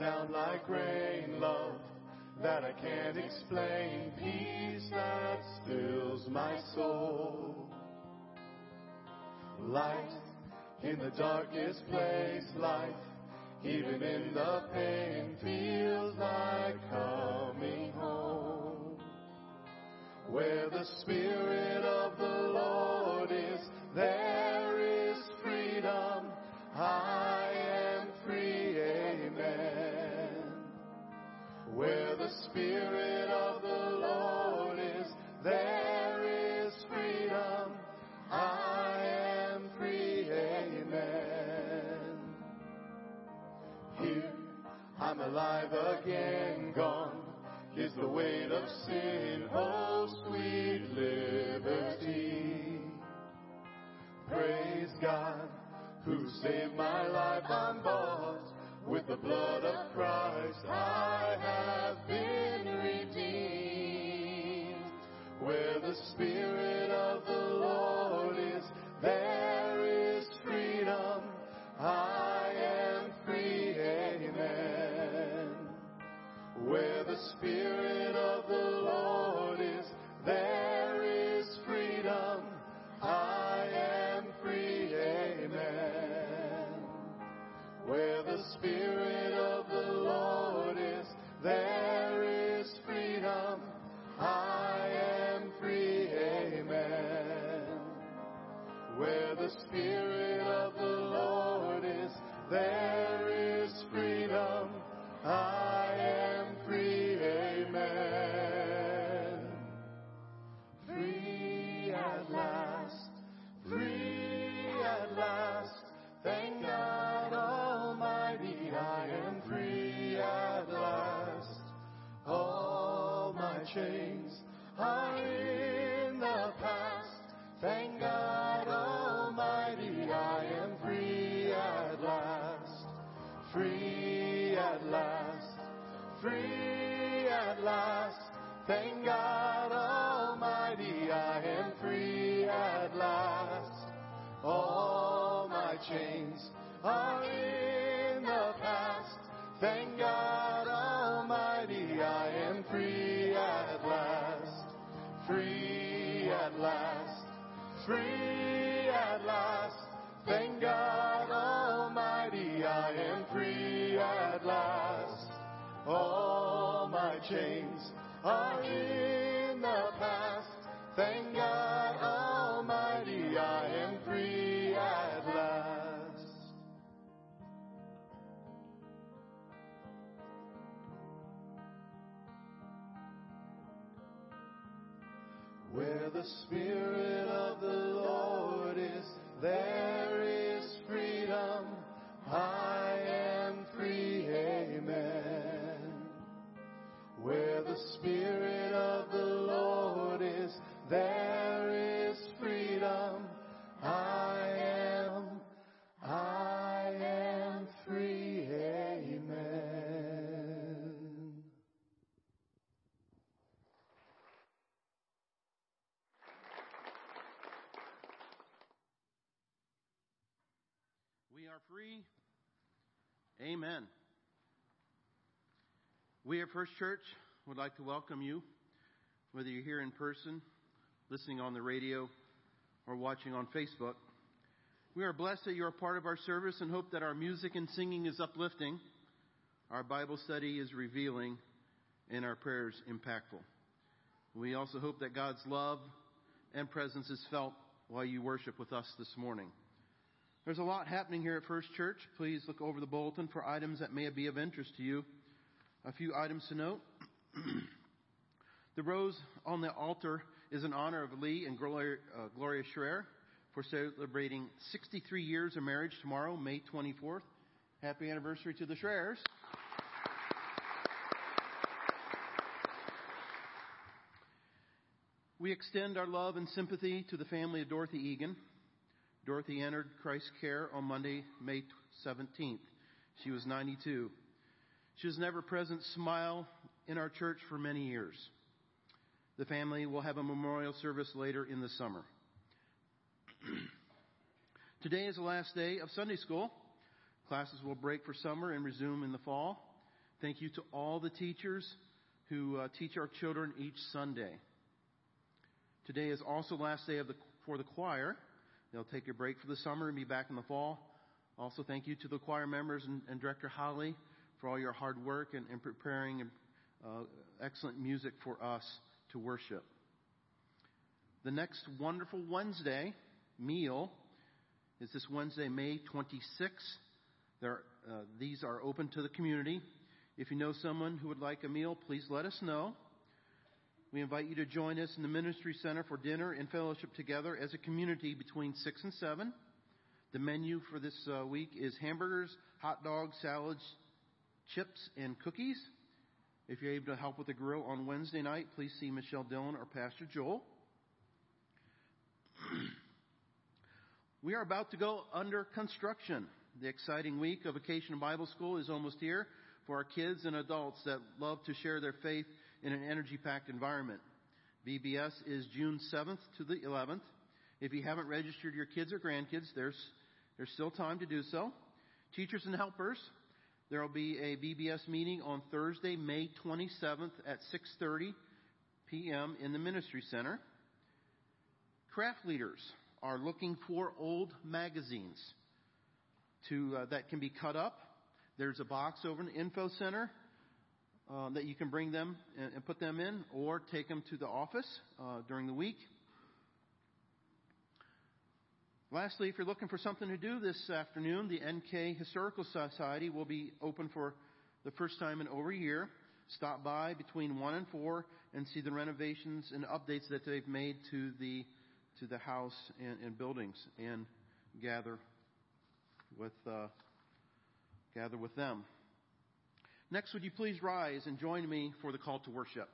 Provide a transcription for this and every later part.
down like rain, love that I can't explain, peace that stills my soul. Light in the darkest place, life, even in the pain, feels like coming home. Where the Spirit First Church would like to welcome you, whether you're here in person, listening on the radio, or watching on Facebook. We are blessed that you are part of our service and hope that our music and singing is uplifting, our Bible study is revealing, and our prayers impactful. We also hope that God's love and presence is felt while you worship with us this morning. There's a lot happening here at First Church. Please look over the bulletin for items that may be of interest to you. A few items to note. the rose on the altar is in honor of Lee and Gloria, uh, Gloria Schreier for celebrating 63 years of marriage tomorrow, May 24th. Happy anniversary to the Schreiers. We extend our love and sympathy to the family of Dorothy Egan. Dorothy entered Christ's care on Monday, May 17th. She was 92. She was an ever present smile in our church for many years. The family will have a memorial service later in the summer. Today is the last day of Sunday school. Classes will break for summer and resume in the fall. Thank you to all the teachers who uh, teach our children each Sunday. Today is also the last day of the, for the choir. They'll take a break for the summer and be back in the fall. Also, thank you to the choir members and, and Director Holly for all your hard work and, and preparing uh, excellent music for us to worship. The next wonderful Wednesday meal is this Wednesday, May 26th. There, uh, these are open to the community. If you know someone who would like a meal, please let us know. We invite you to join us in the Ministry Center for dinner and fellowship together as a community between 6 and 7. The menu for this uh, week is hamburgers, hot dogs, salads, chips, and cookies. If you're able to help with the grill on Wednesday night, please see Michelle Dillon or Pastor Joel. we are about to go under construction. The exciting week of Vacation Bible School is almost here for our kids and adults that love to share their faith in an energy packed environment. VBS is June 7th to the 11th. If you haven't registered your kids or grandkids, there's, there's still time to do so. Teachers and helpers, there will be a VBS meeting on Thursday, May 27th at 6:30 p.m. in the Ministry Center. Craft leaders are looking for old magazines to uh, that can be cut up. There's a box over in the info center uh, that you can bring them and, and, put them in, or take them to the office uh, during the week. Lastly, if you're looking for something to do this afternoon, the NK Historical Society will be open for the first time in over a year. Stop by between 1 and 4 and see the renovations and updates that they've made to the, to the house and, and buildings and gather with, uh, gather with them. Next, would you please rise and join me for the call to worship?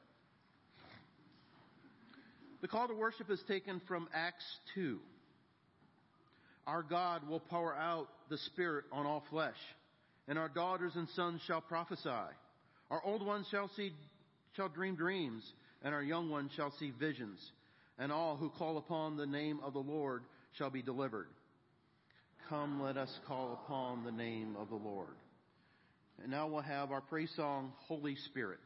The call to worship is taken from Acts 2. Our God will pour out the Spirit on all flesh, and our daughters and sons shall prophesy. Our old ones shall see, shall dream dreams, and our young ones shall see visions. And all who call upon the name of the Lord shall be delivered. Come, let us call upon the name of the Lord. And now we'll have our praise song, Holy Spirit.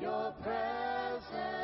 Your presence,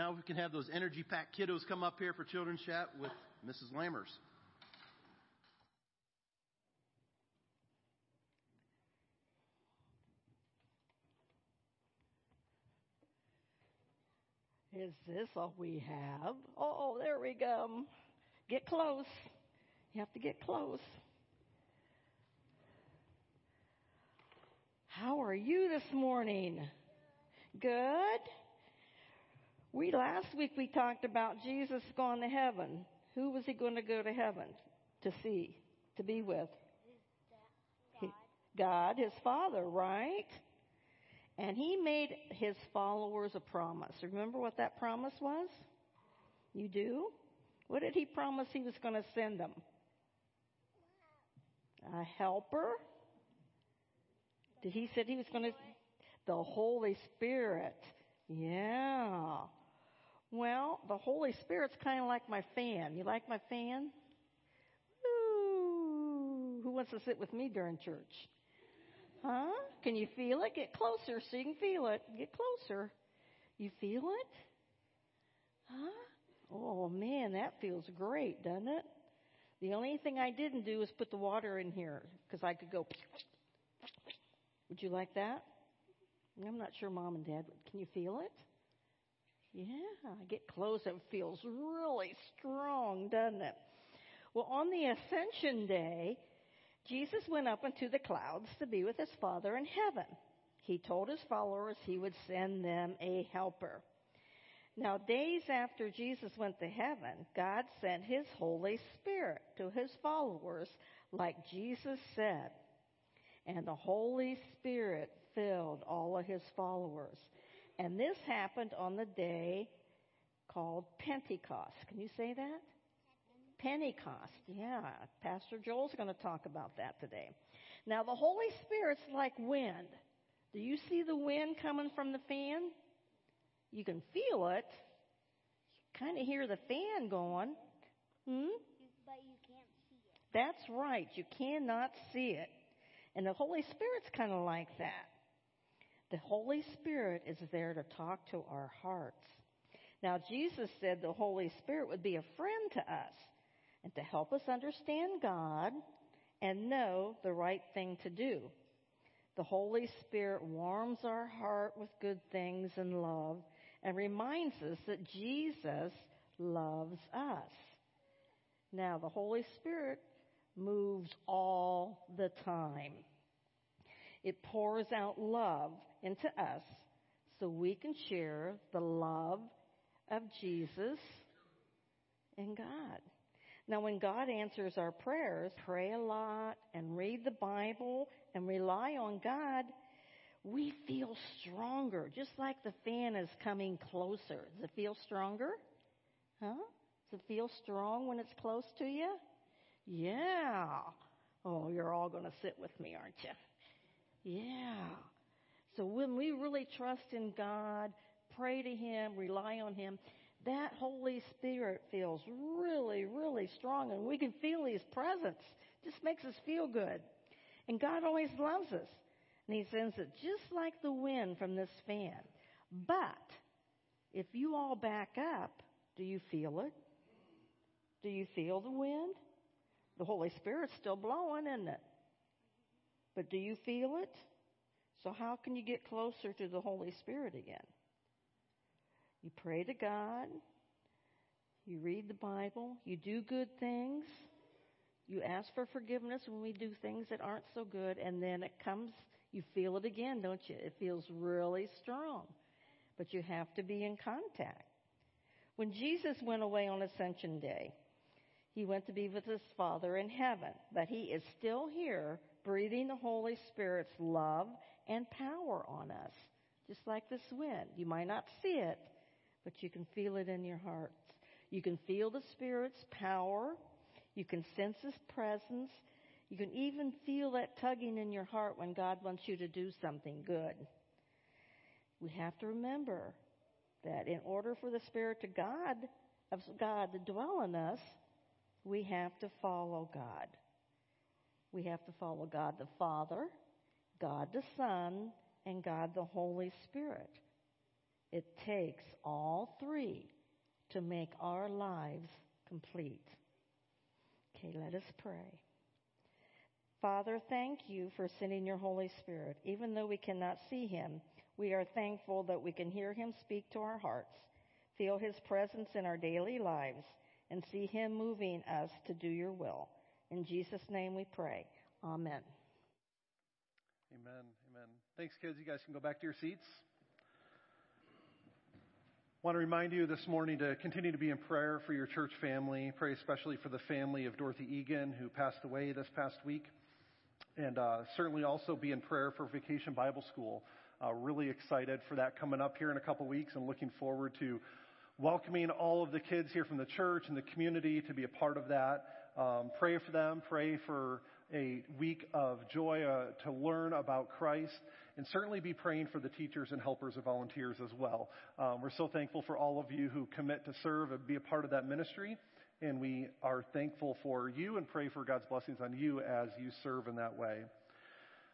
Now we can have those energy packed kiddos come up here for children's chat with Mrs. Lammers. Is this all we have? Oh, there we go. Get close. You have to get close. How are you this morning? Good? We last week we talked about Jesus going to heaven. Who was he going to go to heaven to see, to be with? God, his Father, right? And he made his followers a promise. Remember what that promise was? You do? What did he promise he was going to send them? A helper? Did he said he was going to the Holy Spirit. Yeah. Well, the Holy Spirit's kind of like my fan. You like my fan? Ooh. Who wants to sit with me during church? Huh? Can you feel it? Get closer so you can feel it. Get closer. You feel it? Huh? Oh man, that feels great, doesn't it? The only thing I didn't do is put the water in here because I could go. Would you like that? I'm not sure mom and dad would. Can you feel it? Yeah, I get close. It feels really strong, doesn't it? Well, on the Ascension Day, Jesus went up into the clouds to be with his Father in heaven. He told his followers he would send them a helper. Now, days after Jesus went to heaven, God sent his Holy Spirit to his followers, like Jesus said. And the Holy Spirit filled all of his followers. And this happened on the day called Pentecost. Can you say that? Pentecost. Yeah, Pastor Joel's going to talk about that today. Now, the Holy Spirit's like wind. Do you see the wind coming from the fan? You can feel it. You kind of hear the fan going. Hmm? But you can't see it. That's right. You cannot see it. And the Holy Spirit's kind of like that. The Holy Spirit is there to talk to our hearts. Now, Jesus said the Holy Spirit would be a friend to us and to help us understand God and know the right thing to do. The Holy Spirit warms our heart with good things and love and reminds us that Jesus loves us. Now, the Holy Spirit moves all the time. It pours out love into us so we can share the love of Jesus and God. Now, when God answers our prayers, pray a lot and read the Bible and rely on God, we feel stronger, just like the fan is coming closer. Does it feel stronger? Huh? Does it feel strong when it's close to you? Yeah. Oh, you're all going to sit with me, aren't you? Yeah. So when we really trust in God, pray to Him, rely on Him, that Holy Spirit feels really, really strong, and we can feel His presence. Just makes us feel good. And God always loves us. And He sends it just like the wind from this fan. But if you all back up, do you feel it? Do you feel the wind? The Holy Spirit's still blowing, isn't it? But do you feel it? So, how can you get closer to the Holy Spirit again? You pray to God. You read the Bible. You do good things. You ask for forgiveness when we do things that aren't so good. And then it comes, you feel it again, don't you? It feels really strong. But you have to be in contact. When Jesus went away on Ascension Day, he went to be with his Father in heaven. But he is still here, breathing the Holy Spirit's love and power on us, just like this wind. You might not see it, but you can feel it in your hearts. You can feel the Spirit's power. You can sense His presence. You can even feel that tugging in your heart when God wants you to do something good. We have to remember that in order for the Spirit God, of God to dwell in us, we have to follow God. We have to follow God the Father, God the Son, and God the Holy Spirit. It takes all three to make our lives complete. Okay, let us pray. Father, thank you for sending your Holy Spirit. Even though we cannot see him, we are thankful that we can hear him speak to our hearts, feel his presence in our daily lives, and see him moving us to do your will. In Jesus' name we pray. Amen. Amen. Amen. Thanks, kids. You guys can go back to your seats. Want to remind you this morning to continue to be in prayer for your church family. Pray especially for the family of Dorothy Egan, who passed away this past week. And uh, certainly also be in prayer for Vacation Bible School. Uh, really excited for that coming up here in a couple weeks and looking forward to welcoming all of the kids here from the church and the community to be a part of that. Um, pray for them. Pray for a week of joy uh, to learn about Christ, and certainly be praying for the teachers and helpers and volunteers as well. Um, we're so thankful for all of you who commit to serve and be a part of that ministry, and we are thankful for you and pray for God's blessings on you as you serve in that way.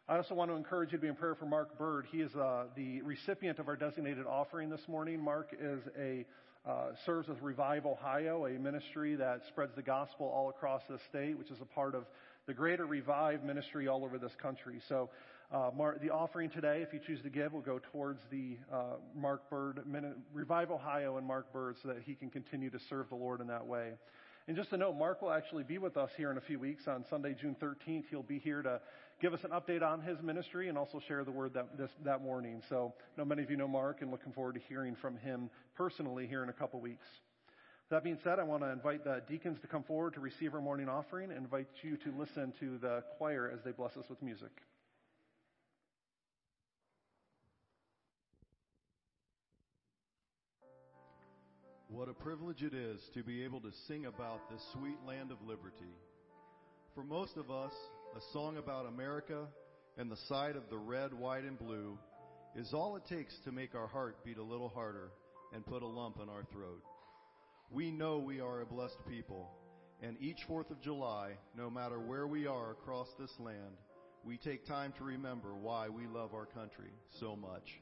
I also want to encourage you to be in prayer for Mark Bird. He is uh, the recipient of our designated offering this morning. Mark is a uh, serves with Revive Ohio, a ministry that spreads the gospel all across the state, which is a part of the greater Revive ministry all over this country. So, uh, the offering today, if you choose to give, will go towards the uh, Mark Bird, Revive Ohio and Mark Bird so that he can continue to serve the Lord in that way. And just to note, Mark will actually be with us here in a few weeks on Sunday, June 13th. He'll be here to give us an update on his ministry and also share the word that, this, that morning. So, I know many of you know Mark and looking forward to hearing from him personally here in a couple weeks. That being said, I want to invite the deacons to come forward to receive our morning offering and invite you to listen to the choir as they bless us with music. What a privilege it is to be able to sing about this sweet land of liberty. For most of us, a song about America and the side of the red, white, and blue is all it takes to make our heart beat a little harder and put a lump in our throat. We know we are a blessed people, and each 4th of July, no matter where we are across this land, we take time to remember why we love our country so much.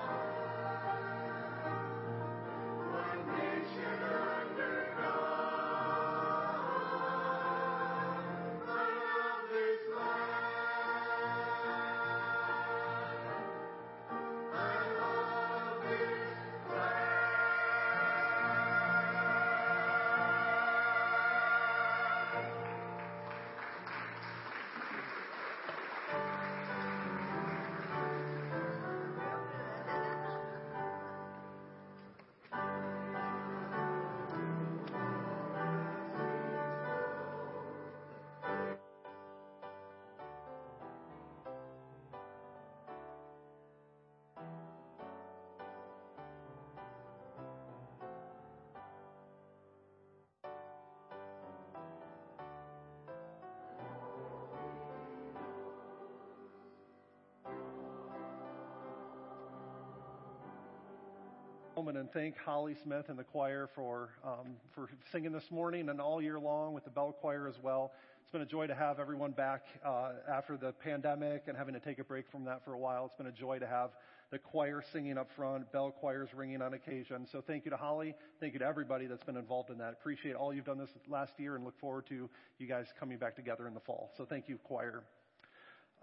And thank Holly Smith and the choir for um, for singing this morning and all year long with the bell choir as well. It's been a joy to have everyone back uh, after the pandemic and having to take a break from that for a while. It's been a joy to have the choir singing up front, bell choirs ringing on occasion. So thank you to Holly. Thank you to everybody that's been involved in that. Appreciate all you've done this last year and look forward to you guys coming back together in the fall. So thank you, choir.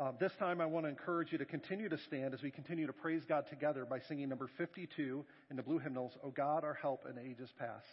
Uh, this time, I want to encourage you to continue to stand as we continue to praise God together by singing number 52 in the blue hymnals, O God, our help in ages past.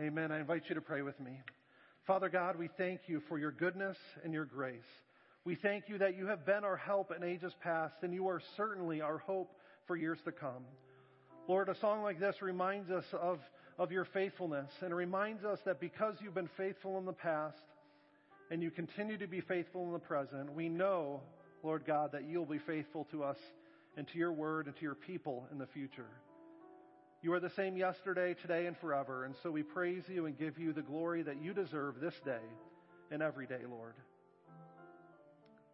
Amen. I invite you to pray with me. Father God, we thank you for your goodness and your grace. We thank you that you have been our help in ages past, and you are certainly our hope for years to come. Lord, a song like this reminds us of, of your faithfulness, and it reminds us that because you've been faithful in the past and you continue to be faithful in the present, we know, Lord God, that you'll be faithful to us and to your word and to your people in the future. You are the same yesterday, today, and forever. And so we praise you and give you the glory that you deserve this day and every day, Lord.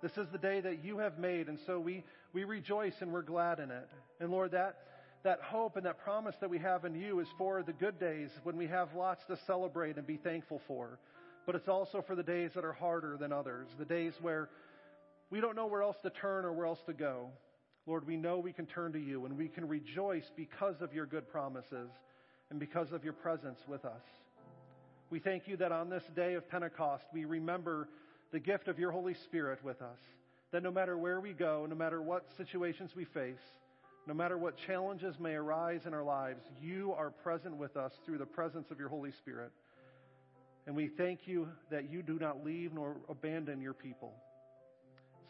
This is the day that you have made, and so we, we rejoice and we're glad in it. And Lord, that, that hope and that promise that we have in you is for the good days when we have lots to celebrate and be thankful for. But it's also for the days that are harder than others, the days where we don't know where else to turn or where else to go. Lord, we know we can turn to you and we can rejoice because of your good promises and because of your presence with us. We thank you that on this day of Pentecost, we remember the gift of your Holy Spirit with us. That no matter where we go, no matter what situations we face, no matter what challenges may arise in our lives, you are present with us through the presence of your Holy Spirit. And we thank you that you do not leave nor abandon your people.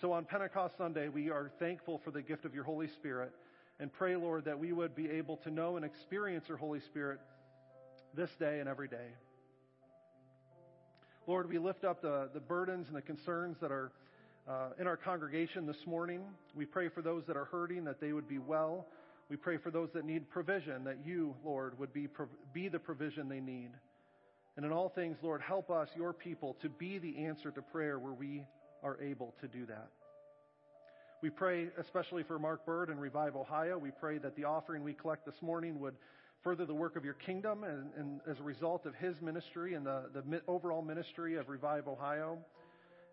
So on Pentecost Sunday, we are thankful for the gift of your Holy Spirit and pray, Lord, that we would be able to know and experience your Holy Spirit this day and every day. Lord, we lift up the, the burdens and the concerns that are uh, in our congregation this morning. We pray for those that are hurting, that they would be well. We pray for those that need provision, that you, Lord, would be, be the provision they need. And in all things, Lord, help us, your people, to be the answer to prayer where we are able to do that. We pray especially for Mark Bird and Revive Ohio. We pray that the offering we collect this morning would further the work of your kingdom and, and as a result of his ministry and the, the overall ministry of Revive Ohio.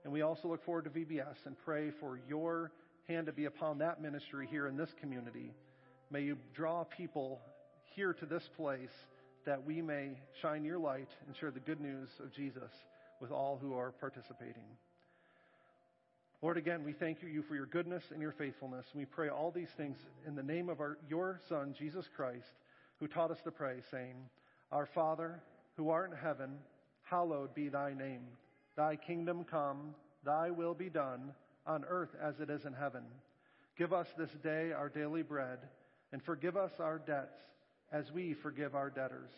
And we also look forward to VBS and pray for your hand to be upon that ministry here in this community. May you draw people here to this place that we may shine your light and share the good news of Jesus with all who are participating. Lord, again, we thank you for your goodness and your faithfulness. We pray all these things in the name of our, your Son, Jesus Christ, who taught us to pray, saying, Our Father, who art in heaven, hallowed be thy name. Thy kingdom come, thy will be done, on earth as it is in heaven. Give us this day our daily bread, and forgive us our debts as we forgive our debtors.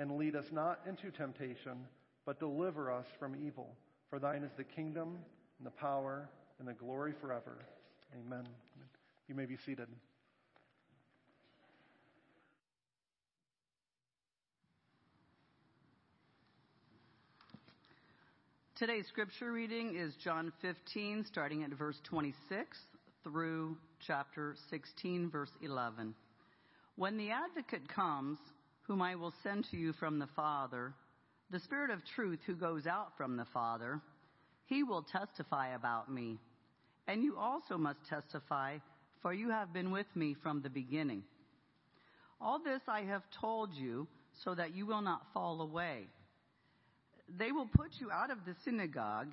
And lead us not into temptation, but deliver us from evil. For thine is the kingdom, and the power, and the glory forever. Amen. You may be seated. Today's scripture reading is John 15, starting at verse 26 through chapter 16, verse 11. When the advocate comes, whom I will send to you from the Father, the Spirit of truth who goes out from the Father, he will testify about me. And you also must testify, for you have been with me from the beginning. All this I have told you so that you will not fall away. They will put you out of the synagogue.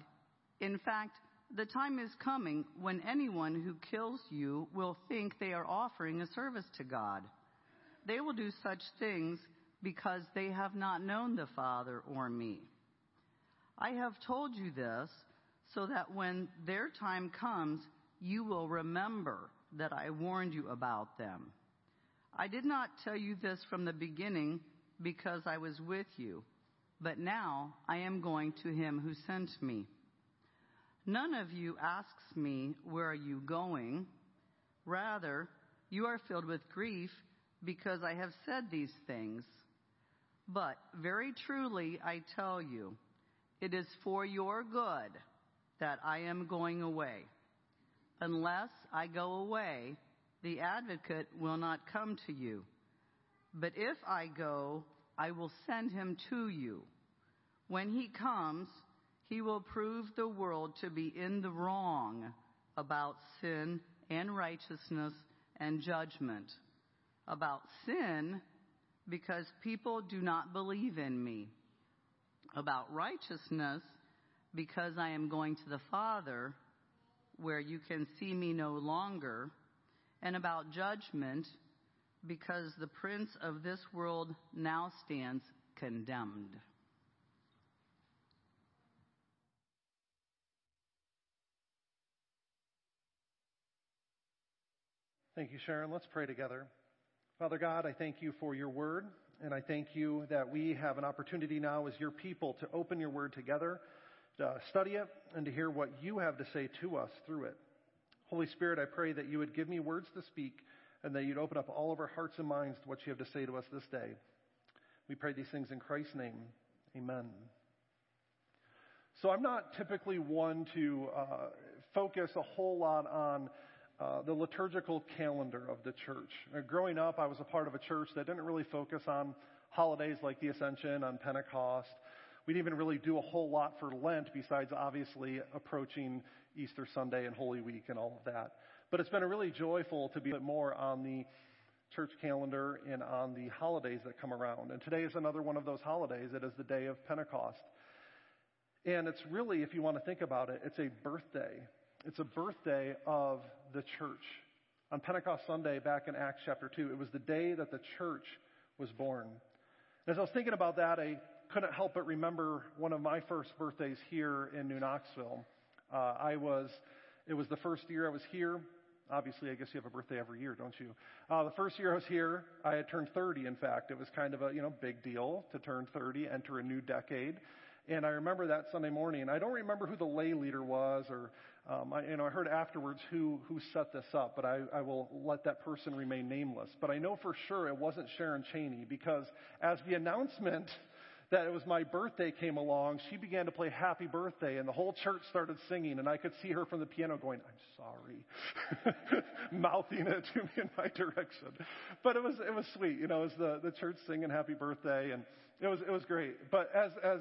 In fact, the time is coming when anyone who kills you will think they are offering a service to God. They will do such things because they have not known the Father or me. I have told you this so that when their time comes, you will remember that I warned you about them. I did not tell you this from the beginning because I was with you, but now I am going to him who sent me. None of you asks me, Where are you going? Rather, you are filled with grief because I have said these things. But very truly I tell you, it is for your good that I am going away. Unless I go away, the advocate will not come to you. But if I go, I will send him to you. When he comes, he will prove the world to be in the wrong about sin and righteousness and judgment. About sin, because people do not believe in me. About righteousness, because I am going to the Father, where you can see me no longer, and about judgment, because the prince of this world now stands condemned. Thank you, Sharon. Let's pray together. Father God, I thank you for your word, and I thank you that we have an opportunity now as your people to open your word together, to study it, and to hear what you have to say to us through it. Holy Spirit, I pray that you would give me words to speak and that you'd open up all of our hearts and minds to what you have to say to us this day. We pray these things in Christ's name. Amen. So I'm not typically one to uh, focus a whole lot on uh, the liturgical calendar of the church. Uh, growing up, I was a part of a church that didn't really focus on holidays like the Ascension, on Pentecost. We didn't even really do a whole lot for Lent besides obviously approaching Easter Sunday and Holy Week and all of that. But it's been really joyful to be a more on the church calendar and on the holidays that come around. And today is another one of those holidays. It is the day of Pentecost. And it's really, if you want to think about it, it's a birthday. It's a birthday of the church. On Pentecost Sunday, back in Acts chapter 2, it was the day that the church was born. As I was thinking about that, I couldn't help but remember one of my first birthdays here in New Knoxville. Uh, I was, it was the first year I was here. Obviously, I guess you have a birthday every year, don't you? Uh, the first year I was here, I had turned 30. In fact, it was kind of a you know big deal to turn 30, enter a new decade. And I remember that Sunday morning. I don't remember who the lay leader was, or um, I, you know, I heard afterwards who who set this up, but I, I will let that person remain nameless. But I know for sure it wasn't Sharon Cheney because as the announcement that it was my birthday came along, she began to play Happy Birthday, and the whole church started singing, and I could see her from the piano going, I'm sorry, mouthing it to me in my direction. But it was it was sweet, you know, it was the, the church singing Happy Birthday, and it was it was great. But as as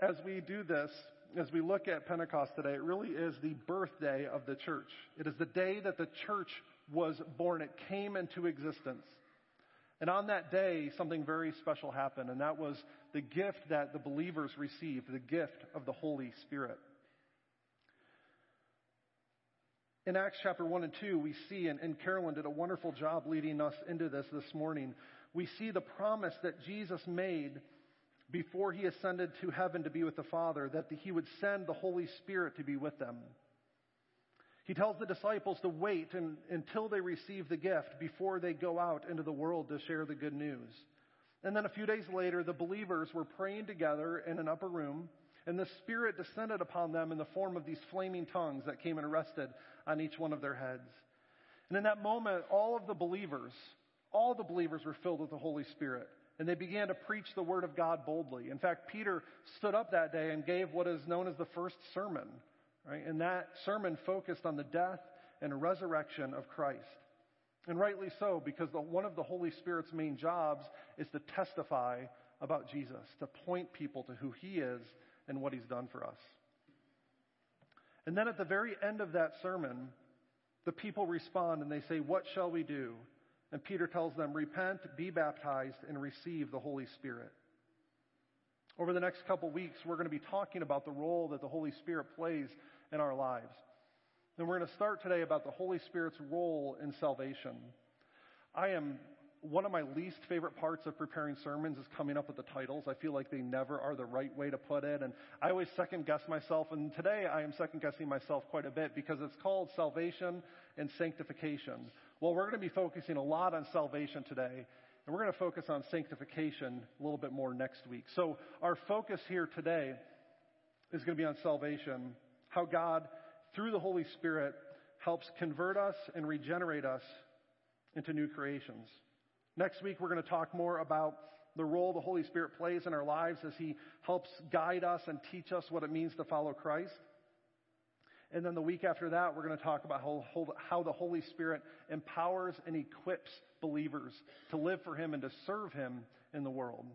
as we do this, as we look at Pentecost today, it really is the birthday of the church. It is the day that the church was born. It came into existence. And on that day, something very special happened, and that was the gift that the believers received, the gift of the Holy Spirit. In Acts chapter 1 and 2, we see, and, and Carolyn did a wonderful job leading us into this this morning, we see the promise that Jesus made before he ascended to heaven to be with the Father, that he would send the Holy Spirit to be with them. He tells the disciples to wait and, until they receive the gift before they go out into the world to share the good news. And then a few days later, the believers were praying together in an upper room, and the Spirit descended upon them in the form of these flaming tongues that came and rested on each one of their heads. And in that moment, all of the believers, all the believers were filled with the Holy Spirit and they began to preach the word of God boldly. In fact, Peter stood up that day and gave what is known as the first sermon, right? And that sermon focused on the death and resurrection of Christ. And rightly so, because the, one of the Holy Spirit's main jobs is to testify about Jesus, to point people to who he is and what he's done for us. And then at the very end of that sermon, the people respond and they say, What shall we do? And Peter tells them, Repent, be baptized, and receive the Holy Spirit. Over the next couple weeks, we're going to be talking about the role that the Holy Spirit plays in our lives. And we're going to start today about the Holy Spirit's role in salvation. I am one of my least favorite parts of preparing sermons is coming up with the titles. I feel like they never are the right way to put it. And I always second guess myself. And today I am second guessing myself quite a bit because it's called salvation and sanctification. Well, we're going to be focusing a lot on salvation today, and we're going to focus on sanctification a little bit more next week. So, our focus here today is going to be on salvation, how God, through the Holy Spirit, helps convert us and regenerate us into new creations. Next week, we're going to talk more about the role the Holy Spirit plays in our lives as He helps guide us and teach us what it means to follow Christ. And then the week after that, we're going to talk about how, how the Holy Spirit empowers and equips believers to live for Him and to serve Him in the world.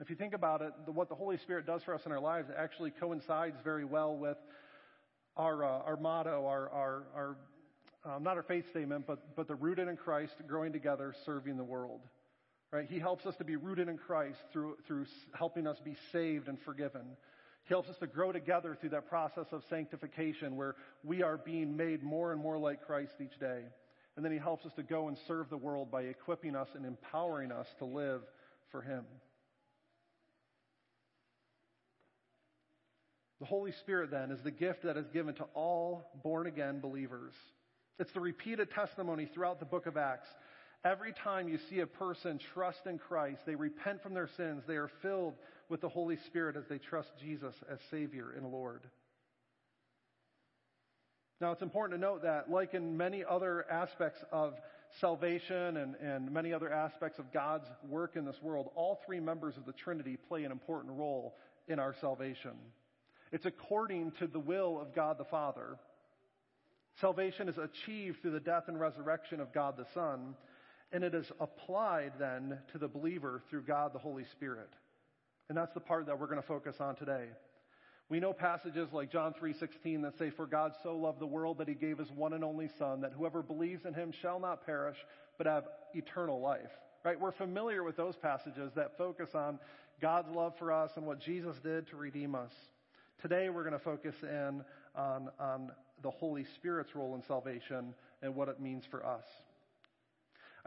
If you think about it, what the Holy Spirit does for us in our lives actually coincides very well with our, uh, our motto, our, our, our um, not our faith statement, but, but the rooted in Christ, growing together, serving the world. Right? He helps us to be rooted in Christ through, through helping us be saved and forgiven. He helps us to grow together through that process of sanctification where we are being made more and more like Christ each day. And then He helps us to go and serve the world by equipping us and empowering us to live for Him. The Holy Spirit, then, is the gift that is given to all born again believers. It's the repeated testimony throughout the book of Acts. Every time you see a person trust in Christ, they repent from their sins, they are filled with the Holy Spirit as they trust Jesus as Savior and Lord. Now, it's important to note that, like in many other aspects of salvation and, and many other aspects of God's work in this world, all three members of the Trinity play an important role in our salvation. It's according to the will of God the Father. Salvation is achieved through the death and resurrection of God the Son, and it is applied then to the believer through God the Holy Spirit. And that's the part that we're going to focus on today. We know passages like John 3:16 that say for God so loved the world that he gave his one and only son that whoever believes in him shall not perish but have eternal life. Right? We're familiar with those passages that focus on God's love for us and what Jesus did to redeem us. Today we're going to focus in on, on the Holy Spirit's role in salvation and what it means for us.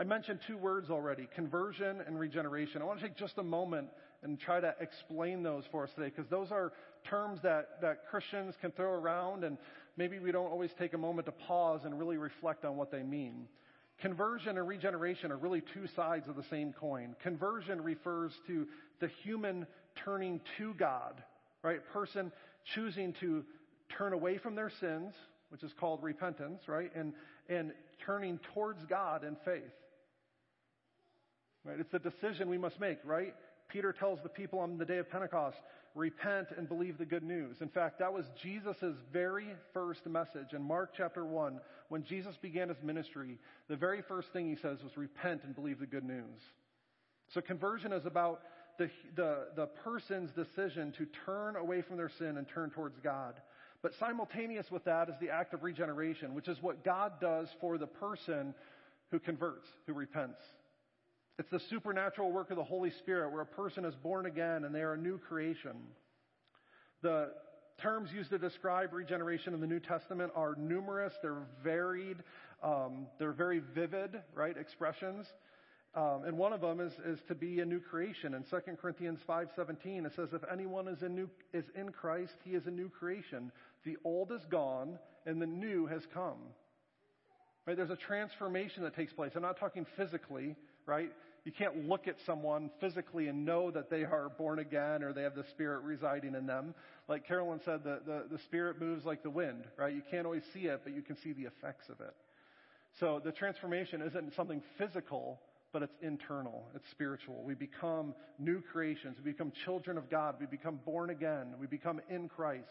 I mentioned two words already, conversion and regeneration. I want to take just a moment and try to explain those for us today because those are terms that, that Christians can throw around and maybe we don't always take a moment to pause and really reflect on what they mean. Conversion and regeneration are really two sides of the same coin. Conversion refers to the human turning to God, right? Person choosing to turn away from their sins, which is called repentance, right? And, and turning towards God in faith. Right? It's a decision we must make, right? Peter tells the people on the day of Pentecost, repent and believe the good news. In fact, that was Jesus' very first message in Mark chapter 1. When Jesus began his ministry, the very first thing he says was repent and believe the good news. So conversion is about the, the, the person's decision to turn away from their sin and turn towards God. But simultaneous with that is the act of regeneration, which is what God does for the person who converts, who repents. It's the supernatural work of the Holy Spirit where a person is born again and they are a new creation. The terms used to describe regeneration in the New Testament are numerous, they're varied, um, they're very vivid, right, expressions. Um, and one of them is, is to be a new creation. In 2 Corinthians 5.17, it says, if anyone is in, new, is in Christ, he is a new creation. The old is gone and the new has come. Right? There's a transformation that takes place. I'm not talking physically, right? You can't look at someone physically and know that they are born again or they have the Spirit residing in them. Like Carolyn said, the, the, the Spirit moves like the wind, right? You can't always see it, but you can see the effects of it. So the transformation isn't something physical, but it's internal. It's spiritual. We become new creations. We become children of God. We become born again. We become in Christ.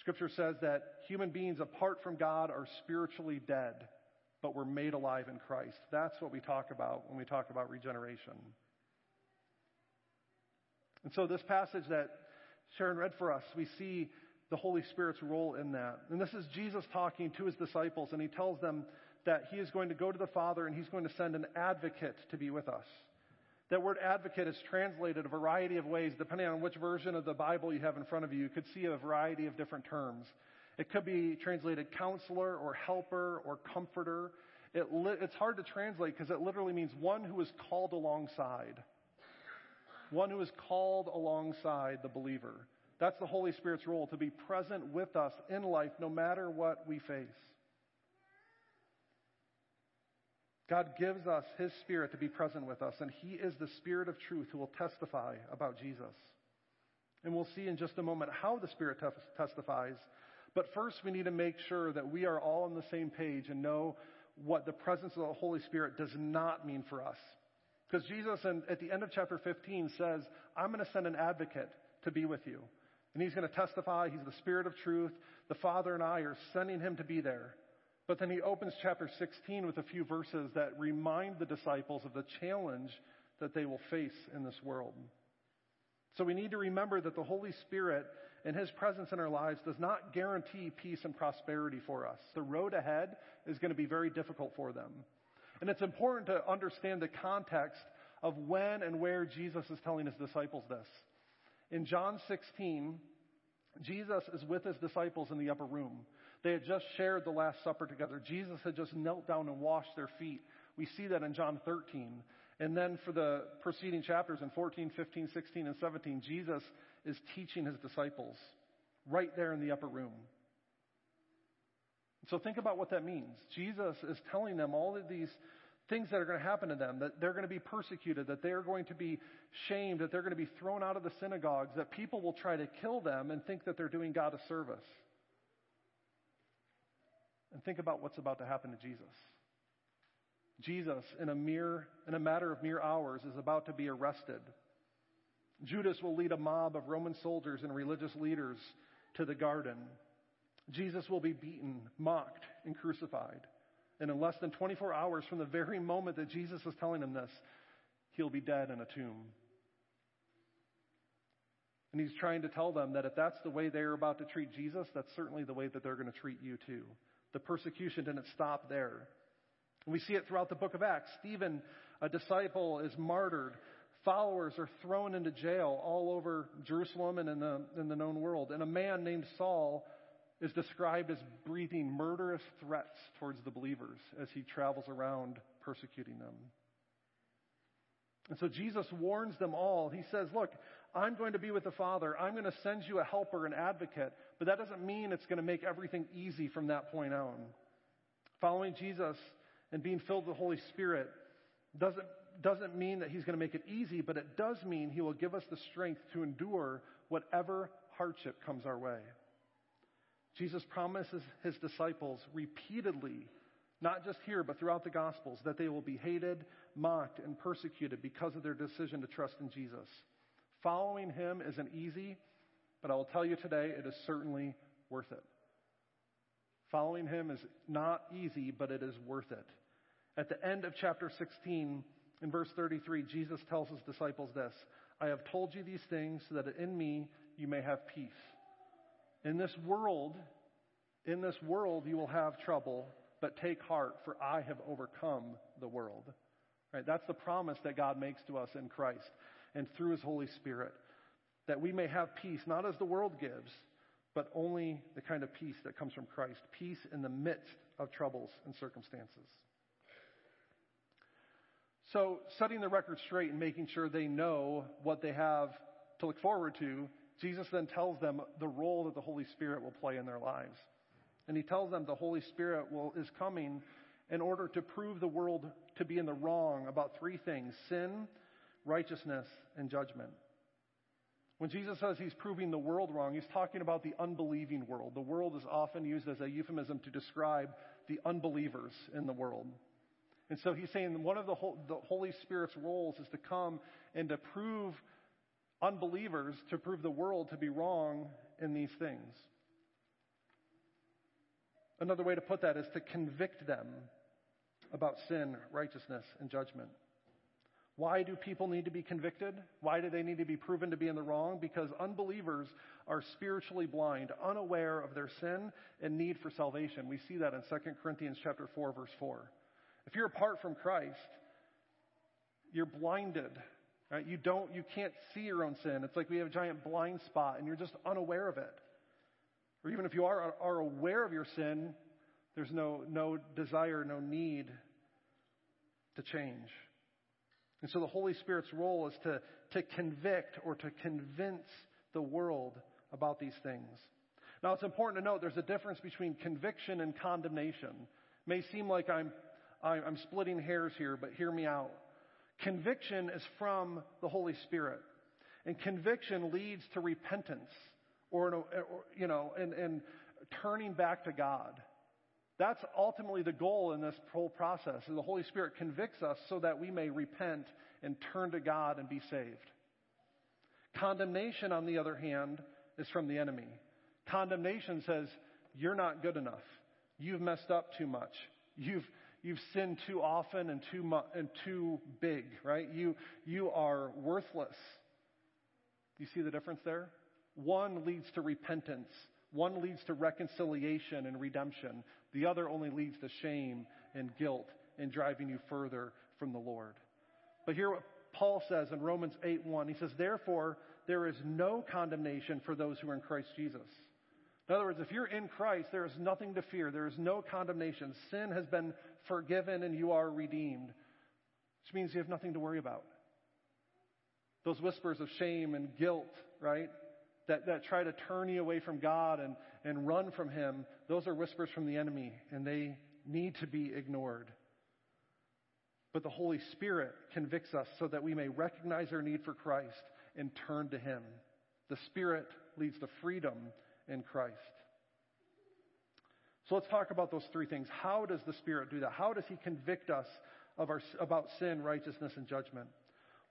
Scripture says that human beings apart from God are spiritually dead but we're made alive in Christ. That's what we talk about when we talk about regeneration. And so, this passage that Sharon read for us, we see the Holy Spirit's role in that. And this is Jesus talking to his disciples, and he tells them that he is going to go to the Father and he's going to send an advocate to be with us. That word advocate is translated a variety of ways, depending on which version of the Bible you have in front of you. You could see a variety of different terms. It could be translated counselor or helper or comforter. It li- it's hard to translate because it literally means one who is called alongside. One who is called alongside the believer. That's the Holy Spirit's role, to be present with us in life no matter what we face. God gives us His Spirit to be present with us, and He is the Spirit of truth who will testify about Jesus. And we'll see in just a moment how the Spirit testifies but first, we need to make sure that we are all on the same page and know what the presence of the Holy Spirit does not mean for us. Because Jesus, in, at the end of chapter 15, says, I'm going to send an advocate to be with you. And he's going to testify. He's the Spirit of truth. The Father and I are sending him to be there. But then he opens chapter 16 with a few verses that remind the disciples of the challenge that they will face in this world. So we need to remember that the Holy Spirit and His presence in our lives does not guarantee peace and prosperity for us. The road ahead is going to be very difficult for them. And it's important to understand the context of when and where Jesus is telling His disciples this. In John 16, Jesus is with His disciples in the upper room. They had just shared the Last Supper together. Jesus had just knelt down and washed their feet. We see that in John 13. And then for the preceding chapters in 14, 15, 16, and 17, Jesus is teaching his disciples right there in the upper room. So think about what that means. Jesus is telling them all of these things that are going to happen to them, that they're going to be persecuted, that they're going to be shamed, that they're going to be thrown out of the synagogues, that people will try to kill them and think that they're doing God a service. And think about what's about to happen to Jesus. Jesus, in a mere, in a matter of mere hours, is about to be arrested. Judas will lead a mob of Roman soldiers and religious leaders to the garden. Jesus will be beaten, mocked, and crucified. And in less than 24 hours from the very moment that Jesus is telling them this, he'll be dead in a tomb. And he's trying to tell them that if that's the way they're about to treat Jesus, that's certainly the way that they're going to treat you too. The persecution didn't stop there. We see it throughout the book of Acts. Stephen, a disciple, is martyred. Followers are thrown into jail all over Jerusalem and in the, in the known world. And a man named Saul is described as breathing murderous threats towards the believers as he travels around persecuting them. And so Jesus warns them all. He says, Look, I'm going to be with the Father. I'm going to send you a helper, an advocate, but that doesn't mean it's going to make everything easy from that point on. Following Jesus and being filled with the Holy Spirit doesn't, doesn't mean that He's going to make it easy, but it does mean He will give us the strength to endure whatever hardship comes our way. Jesus promises His disciples repeatedly, not just here, but throughout the Gospels, that they will be hated, mocked, and persecuted because of their decision to trust in Jesus. Following Him isn't easy, but I will tell you today it is certainly worth it. Following Him is not easy, but it is worth it. At the end of chapter 16, in verse 33, Jesus tells his disciples this I have told you these things so that in me you may have peace. In this world, in this world you will have trouble, but take heart, for I have overcome the world. Right? That's the promise that God makes to us in Christ and through his Holy Spirit. That we may have peace, not as the world gives, but only the kind of peace that comes from Christ. Peace in the midst of troubles and circumstances. So, setting the record straight and making sure they know what they have to look forward to, Jesus then tells them the role that the Holy Spirit will play in their lives. And he tells them the Holy Spirit will, is coming in order to prove the world to be in the wrong about three things sin, righteousness, and judgment. When Jesus says he's proving the world wrong, he's talking about the unbelieving world. The world is often used as a euphemism to describe the unbelievers in the world. And so he's saying one of the, Holy Spirit's roles is to come and to prove unbelievers, to prove the world to be wrong in these things. Another way to put that is to convict them about sin, righteousness, and judgment. Why do people need to be convicted? Why do they need to be proven to be in the wrong? Because unbelievers are spiritually blind, unaware of their sin and need for salvation. We see that in 2 Corinthians chapter 4 verse 4. If you're apart from Christ, you're blinded. Right? You don't, you can't see your own sin. It's like we have a giant blind spot and you're just unaware of it. Or even if you are, are aware of your sin, there's no, no desire, no need to change. And so the Holy Spirit's role is to, to convict or to convince the world about these things. Now it's important to note there's a difference between conviction and condemnation. It may seem like I'm I'm splitting hairs here, but hear me out. Conviction is from the Holy Spirit. And conviction leads to repentance or, or you know, and, and turning back to God. That's ultimately the goal in this whole process. And the Holy Spirit convicts us so that we may repent and turn to God and be saved. Condemnation, on the other hand, is from the enemy. Condemnation says, you're not good enough. You've messed up too much. You've, you've sinned too often and too and too big, right? You you are worthless. You see the difference there? One leads to repentance. One leads to reconciliation and redemption. The other only leads to shame and guilt and driving you further from the Lord. But here what Paul says in Romans 8 1, he says, Therefore, there is no condemnation for those who are in Christ Jesus. In other words, if you're in Christ, there is nothing to fear. There is no condemnation. Sin has been forgiven and you are redeemed, which means you have nothing to worry about. Those whispers of shame and guilt, right? that, that try to turn you away from God and, and run from Him, those are whispers from the enemy, and they need to be ignored. But the Holy Spirit convicts us so that we may recognize our need for Christ and turn to Him. The Spirit leads to freedom in Christ. So let's talk about those three things. How does the Spirit do that? How does He convict us of our, about sin, righteousness, and judgment?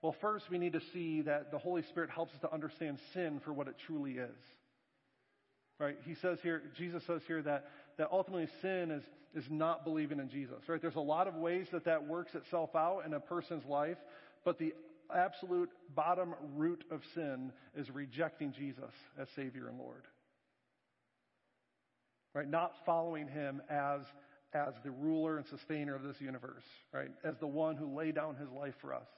Well, first, we need to see that the Holy Spirit helps us to understand sin for what it truly is. Right? He says here, Jesus says here that, that ultimately sin is, is not believing in Jesus. Right? There's a lot of ways that that works itself out in a person's life, but the absolute bottom root of sin is rejecting Jesus as Savior and Lord. Right? Not following Him as, as the ruler and sustainer of this universe. Right? As the one who laid down His life for us.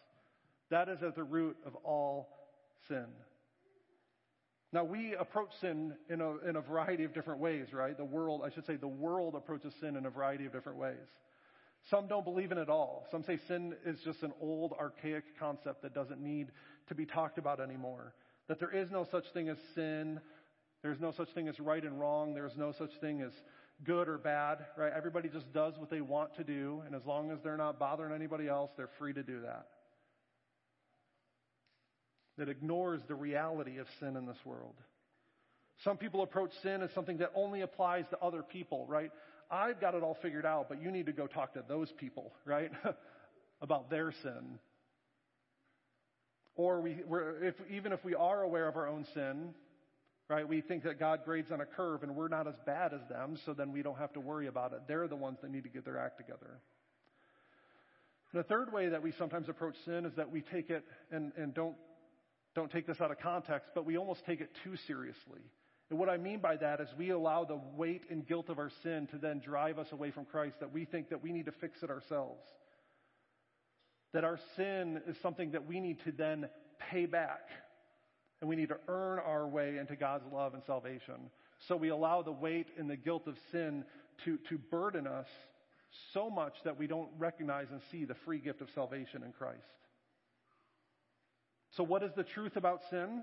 That is at the root of all sin. Now, we approach sin in a, in a variety of different ways, right? The world, I should say, the world approaches sin in a variety of different ways. Some don't believe in it at all. Some say sin is just an old, archaic concept that doesn't need to be talked about anymore. That there is no such thing as sin. There's no such thing as right and wrong. There's no such thing as good or bad, right? Everybody just does what they want to do, and as long as they're not bothering anybody else, they're free to do that that ignores the reality of sin in this world. Some people approach sin as something that only applies to other people, right? I've got it all figured out, but you need to go talk to those people, right? About their sin. Or we, if, even if we are aware of our own sin, right, we think that God grades on a curve and we're not as bad as them, so then we don't have to worry about it. They're the ones that need to get their act together. The third way that we sometimes approach sin is that we take it and, and don't don't take this out of context, but we almost take it too seriously. And what I mean by that is we allow the weight and guilt of our sin to then drive us away from Christ, that we think that we need to fix it ourselves. That our sin is something that we need to then pay back. And we need to earn our way into God's love and salvation. So we allow the weight and the guilt of sin to, to burden us so much that we don't recognize and see the free gift of salvation in Christ. So, what is the truth about sin?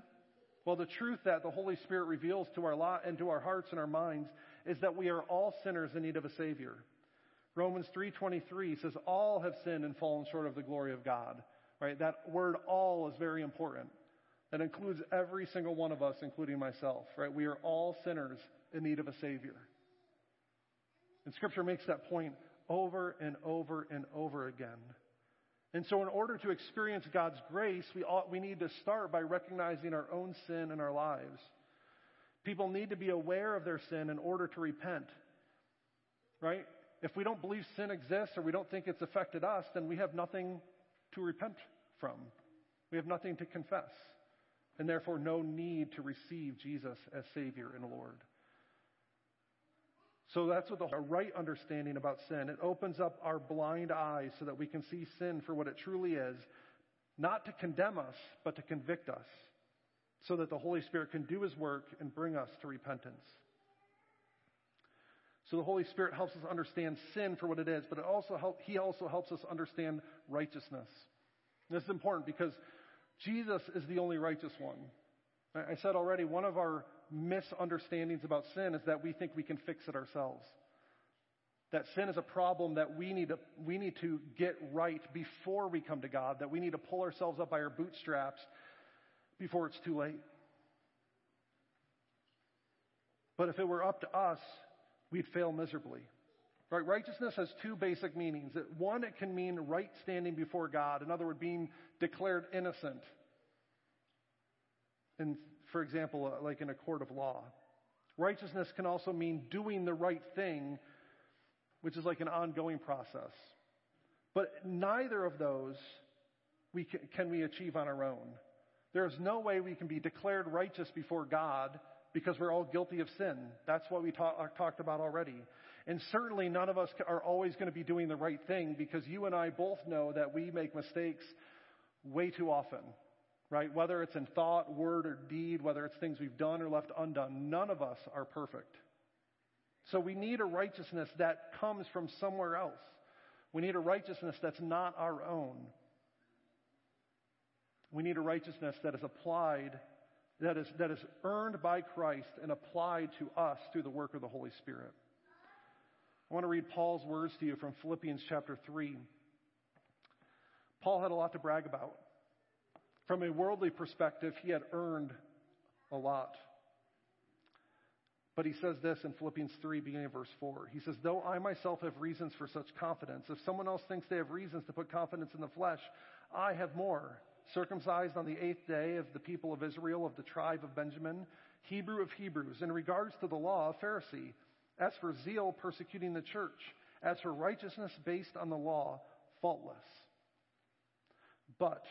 Well, the truth that the Holy Spirit reveals to our lot and to our hearts and our minds is that we are all sinners in need of a Savior. Romans 3:23 says all have sinned and fallen short of the glory of God. Right? That word all is very important. That includes every single one of us including myself, right? We are all sinners in need of a savior. And scripture makes that point over and over and over again. And so, in order to experience God's grace, we, ought, we need to start by recognizing our own sin in our lives. People need to be aware of their sin in order to repent. Right? If we don't believe sin exists or we don't think it's affected us, then we have nothing to repent from. We have nothing to confess. And therefore, no need to receive Jesus as Savior and Lord. So that's what the right understanding about sin. It opens up our blind eyes so that we can see sin for what it truly is, not to condemn us, but to convict us, so that the Holy Spirit can do His work and bring us to repentance. So the Holy Spirit helps us understand sin for what it is, but it also help, He also helps us understand righteousness. And this is important because Jesus is the only righteous one. I said already, one of our misunderstandings about sin is that we think we can fix it ourselves. That sin is a problem that we need to, we need to get right before we come to God, that we need to pull ourselves up by our bootstraps before it's too late. But if it were up to us, we'd fail miserably. Right? Righteousness has two basic meanings. One, it can mean right standing before God. In other words, being declared innocent. And for example, uh, like in a court of law. Righteousness can also mean doing the right thing, which is like an ongoing process. But neither of those we can, can we achieve on our own. There is no way we can be declared righteous before God because we're all guilty of sin. That's what we talk, talked about already. And certainly none of us are always going to be doing the right thing because you and I both know that we make mistakes way too often right? Whether it's in thought, word, or deed, whether it's things we've done or left undone, none of us are perfect. So we need a righteousness that comes from somewhere else. We need a righteousness that's not our own. We need a righteousness that is applied that is, that is earned by Christ and applied to us through the work of the Holy Spirit. I want to read Paul's words to you from Philippians chapter 3. Paul had a lot to brag about. From a worldly perspective, he had earned a lot. But he says this in Philippians 3, beginning of verse 4. He says, Though I myself have reasons for such confidence, if someone else thinks they have reasons to put confidence in the flesh, I have more. Circumcised on the eighth day of the people of Israel, of the tribe of Benjamin, Hebrew of Hebrews, in regards to the law, a Pharisee. As for zeal, persecuting the church. As for righteousness based on the law, faultless. But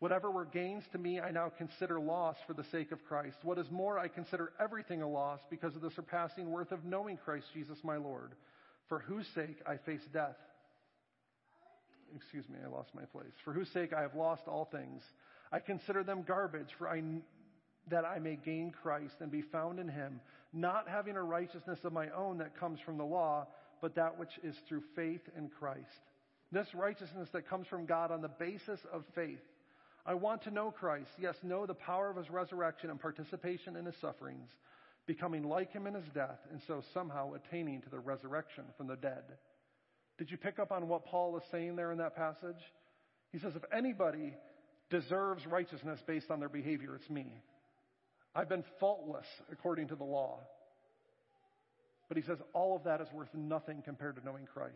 Whatever were gains to me, I now consider loss for the sake of Christ. What is more, I consider everything a loss because of the surpassing worth of knowing Christ Jesus my Lord, for whose sake I face death. Excuse me, I lost my place. For whose sake I have lost all things. I consider them garbage, for I, that I may gain Christ and be found in him, not having a righteousness of my own that comes from the law, but that which is through faith in Christ. This righteousness that comes from God on the basis of faith. I want to know Christ, yes, know the power of his resurrection and participation in his sufferings, becoming like him in his death, and so somehow attaining to the resurrection from the dead. Did you pick up on what Paul is saying there in that passage? He says, if anybody deserves righteousness based on their behavior, it's me. I've been faultless according to the law. But he says all of that is worth nothing compared to knowing Christ.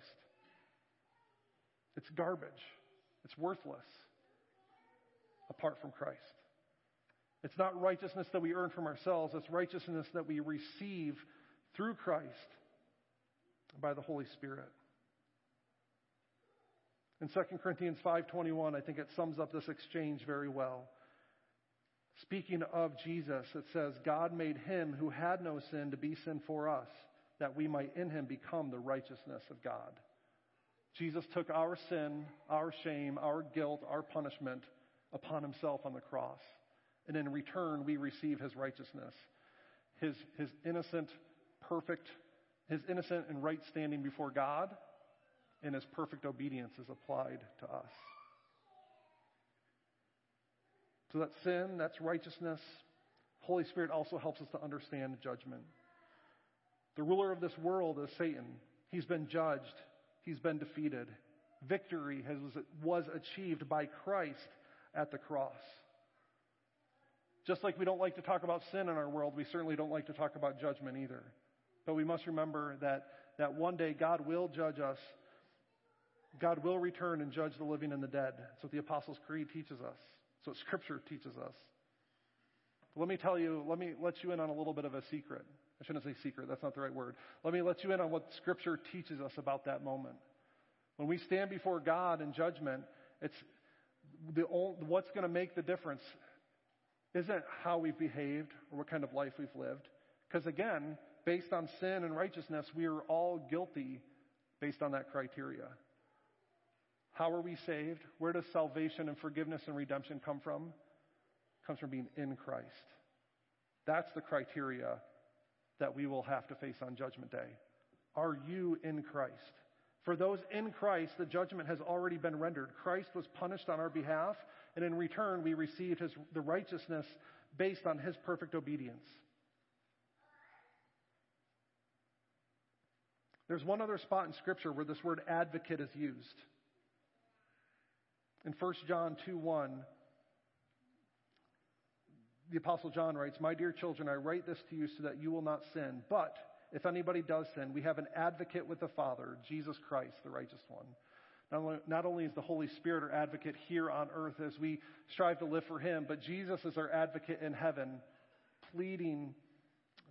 It's garbage. It's worthless apart from Christ. It's not righteousness that we earn from ourselves, it's righteousness that we receive through Christ by the Holy Spirit. In 2 Corinthians 5:21, I think it sums up this exchange very well. Speaking of Jesus, it says, God made him who had no sin to be sin for us, that we might in him become the righteousness of God. Jesus took our sin, our shame, our guilt, our punishment upon himself on the cross. And in return, we receive his righteousness. His, his innocent, perfect, his innocent and right standing before God, and his perfect obedience is applied to us. So that's sin, that's righteousness. Holy Spirit also helps us to understand judgment. The ruler of this world is Satan. He's been judged, he's been defeated. Victory has, was achieved by Christ at the cross. Just like we don't like to talk about sin in our world, we certainly don't like to talk about judgment either. But we must remember that, that one day God will judge us. God will return and judge the living and the dead. That's what the Apostles' Creed teaches us. That's what Scripture teaches us. Let me tell you, let me let you in on a little bit of a secret. I shouldn't say secret, that's not the right word. Let me let you in on what Scripture teaches us about that moment. When we stand before God in judgment, it's, the, what's going to make the difference isn't how we've behaved or what kind of life we've lived. Because again, based on sin and righteousness, we are all guilty based on that criteria. How are we saved? Where does salvation and forgiveness and redemption come from? It comes from being in Christ. That's the criteria that we will have to face on Judgment Day. Are you in Christ? For those in Christ, the judgment has already been rendered. Christ was punished on our behalf, and in return, we received his, the righteousness based on his perfect obedience. There's one other spot in Scripture where this word advocate is used. In 1 John 2 1, the Apostle John writes, My dear children, I write this to you so that you will not sin. But if anybody does sin, we have an advocate with the Father, Jesus Christ, the righteous one. Not only, not only is the Holy Spirit our advocate here on earth as we strive to live for Him, but Jesus is our advocate in heaven, pleading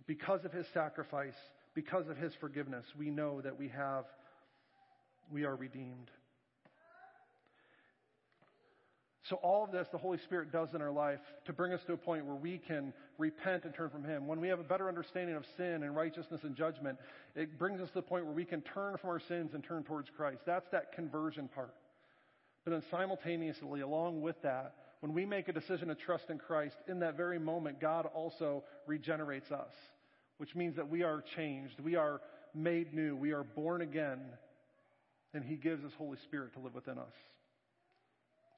because of His sacrifice, because of His forgiveness. We know that we have, we are redeemed. So, all of this the Holy Spirit does in our life to bring us to a point where we can repent and turn from Him. When we have a better understanding of sin and righteousness and judgment, it brings us to the point where we can turn from our sins and turn towards Christ. That's that conversion part. But then, simultaneously, along with that, when we make a decision to trust in Christ, in that very moment, God also regenerates us, which means that we are changed. We are made new. We are born again. And He gives His Holy Spirit to live within us.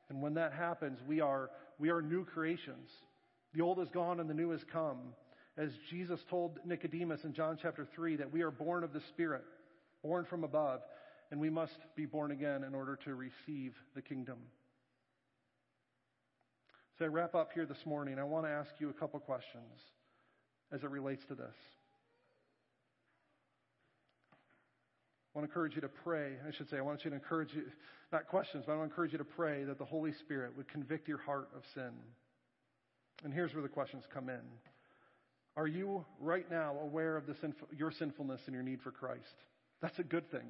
And when that happens, we are, we are new creations. The old is gone and the new has come. As Jesus told Nicodemus in John chapter 3 that we are born of the Spirit, born from above, and we must be born again in order to receive the kingdom. So I wrap up here this morning. I want to ask you a couple questions as it relates to this. I want to encourage you to pray. I should say, I want you to encourage you, not questions, but I want to encourage you to pray that the Holy Spirit would convict your heart of sin. And here's where the questions come in. Are you right now aware of sinf- your sinfulness and your need for Christ? That's a good thing.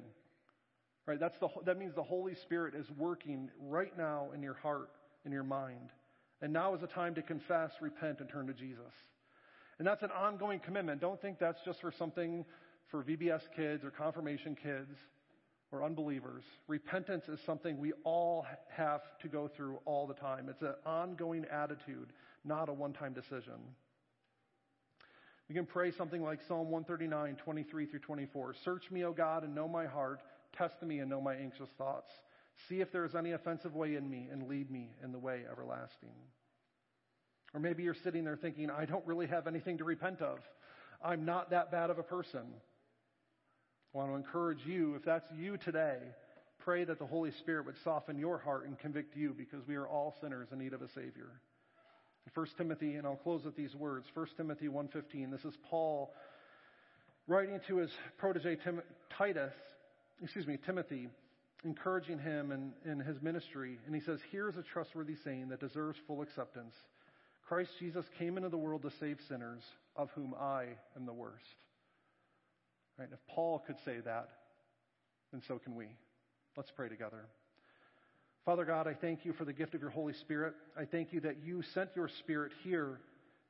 Right? That's the, that means the Holy Spirit is working right now in your heart, in your mind. And now is the time to confess, repent, and turn to Jesus. And that's an ongoing commitment. Don't think that's just for something for VBS kids or confirmation kids or unbelievers. Repentance is something we all have to go through all the time. It's an ongoing attitude, not a one time decision. We can pray something like Psalm 139, 23 through 24. Search me, O God, and know my heart. Test me and know my anxious thoughts. See if there is any offensive way in me and lead me in the way everlasting. Or maybe you're sitting there thinking, I don't really have anything to repent of. I'm not that bad of a person. I want to encourage you, if that's you today, pray that the Holy Spirit would soften your heart and convict you because we are all sinners in need of a Savior. 1 Timothy, and I'll close with these words. 1 Timothy 1.15, this is Paul writing to his protege Tim, Titus, excuse me, Timothy, encouraging him in, in his ministry. And he says, Here's a trustworthy saying that deserves full acceptance. Christ Jesus came into the world to save sinners, of whom I am the worst. Right? If Paul could say that, then so can we. Let's pray together. Father God, I thank you for the gift of your Holy Spirit. I thank you that you sent your Spirit here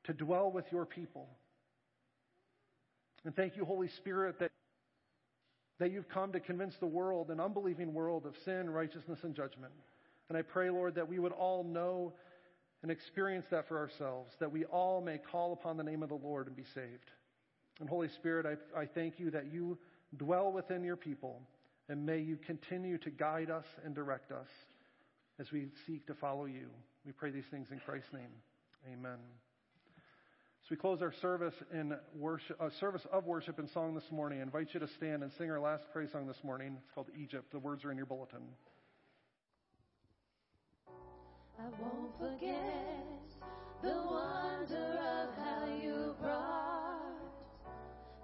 to dwell with your people. And thank you, Holy Spirit, that, that you've come to convince the world, an unbelieving world, of sin, righteousness, and judgment. And I pray, Lord, that we would all know and experience that for ourselves, that we all may call upon the name of the Lord and be saved. And Holy Spirit, I, I thank you that you dwell within your people, and may you continue to guide us and direct us as we seek to follow you. We pray these things in Christ's name. Amen. So we close our service in worship, uh, service of worship and song this morning. I invite you to stand and sing our last praise song this morning. It's called Egypt. The words are in your bulletin. I won't forget the wonder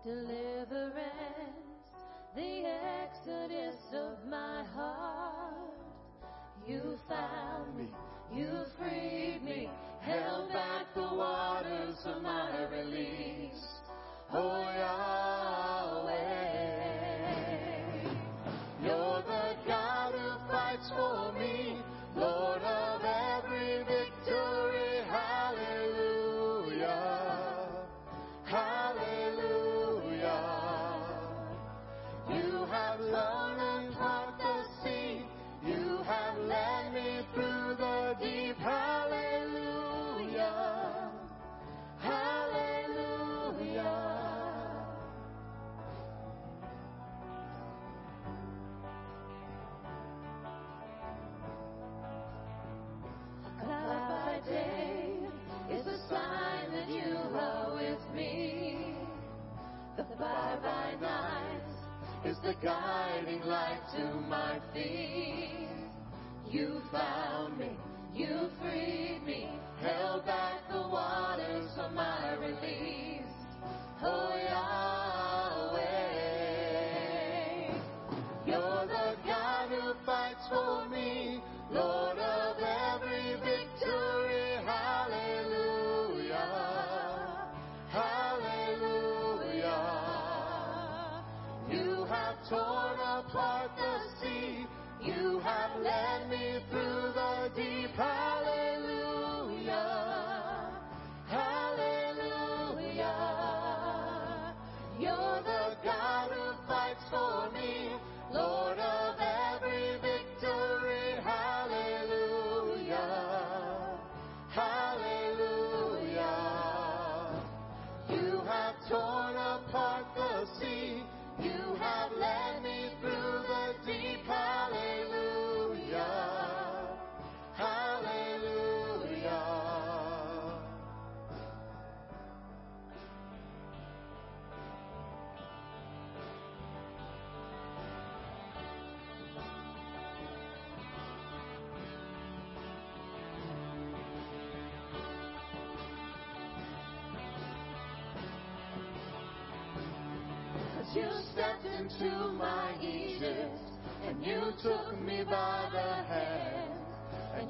deliverance, the exodus of my heart. You found me, you freed me, held back the waters of my release. Oh Yahweh, guiding light to my feet. You found me, you freed me, held back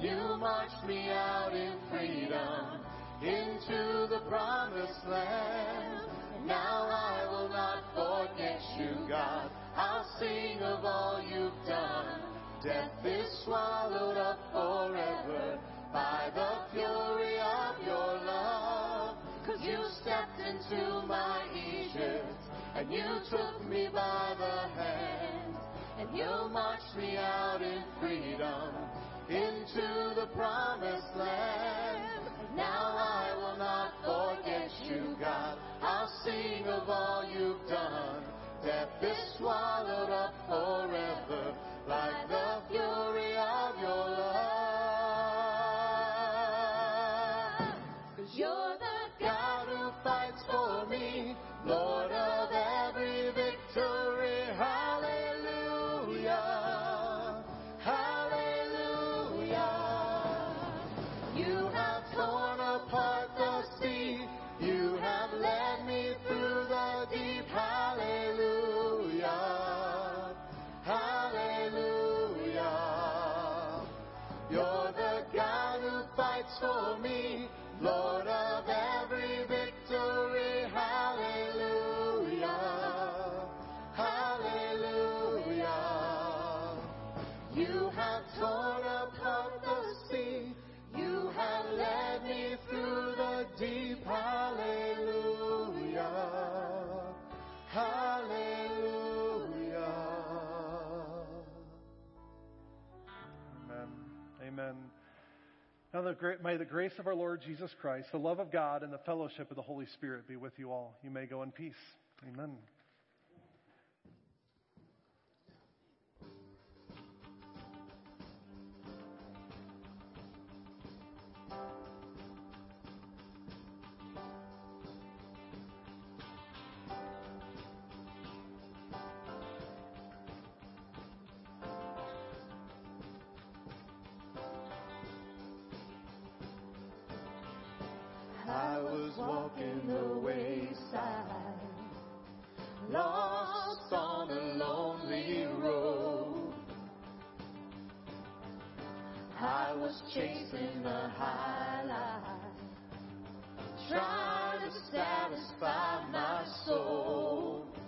you marched me out in freedom into the promised land. Now I will not forget you, God. I'll sing of all you've done. Death is swallowed up forever by the fury of your love. Cause you stepped into my Egypt and you took me by the hand and you marched me out in freedom into the promised land. Now I will not may the grace of our Lord Jesus Christ, the love of God, and the fellowship of the Holy Spirit be with you all. You may go in peace. Amen. The wayside, lost on a lonely road. I was chasing the high life, trying to satisfy my soul.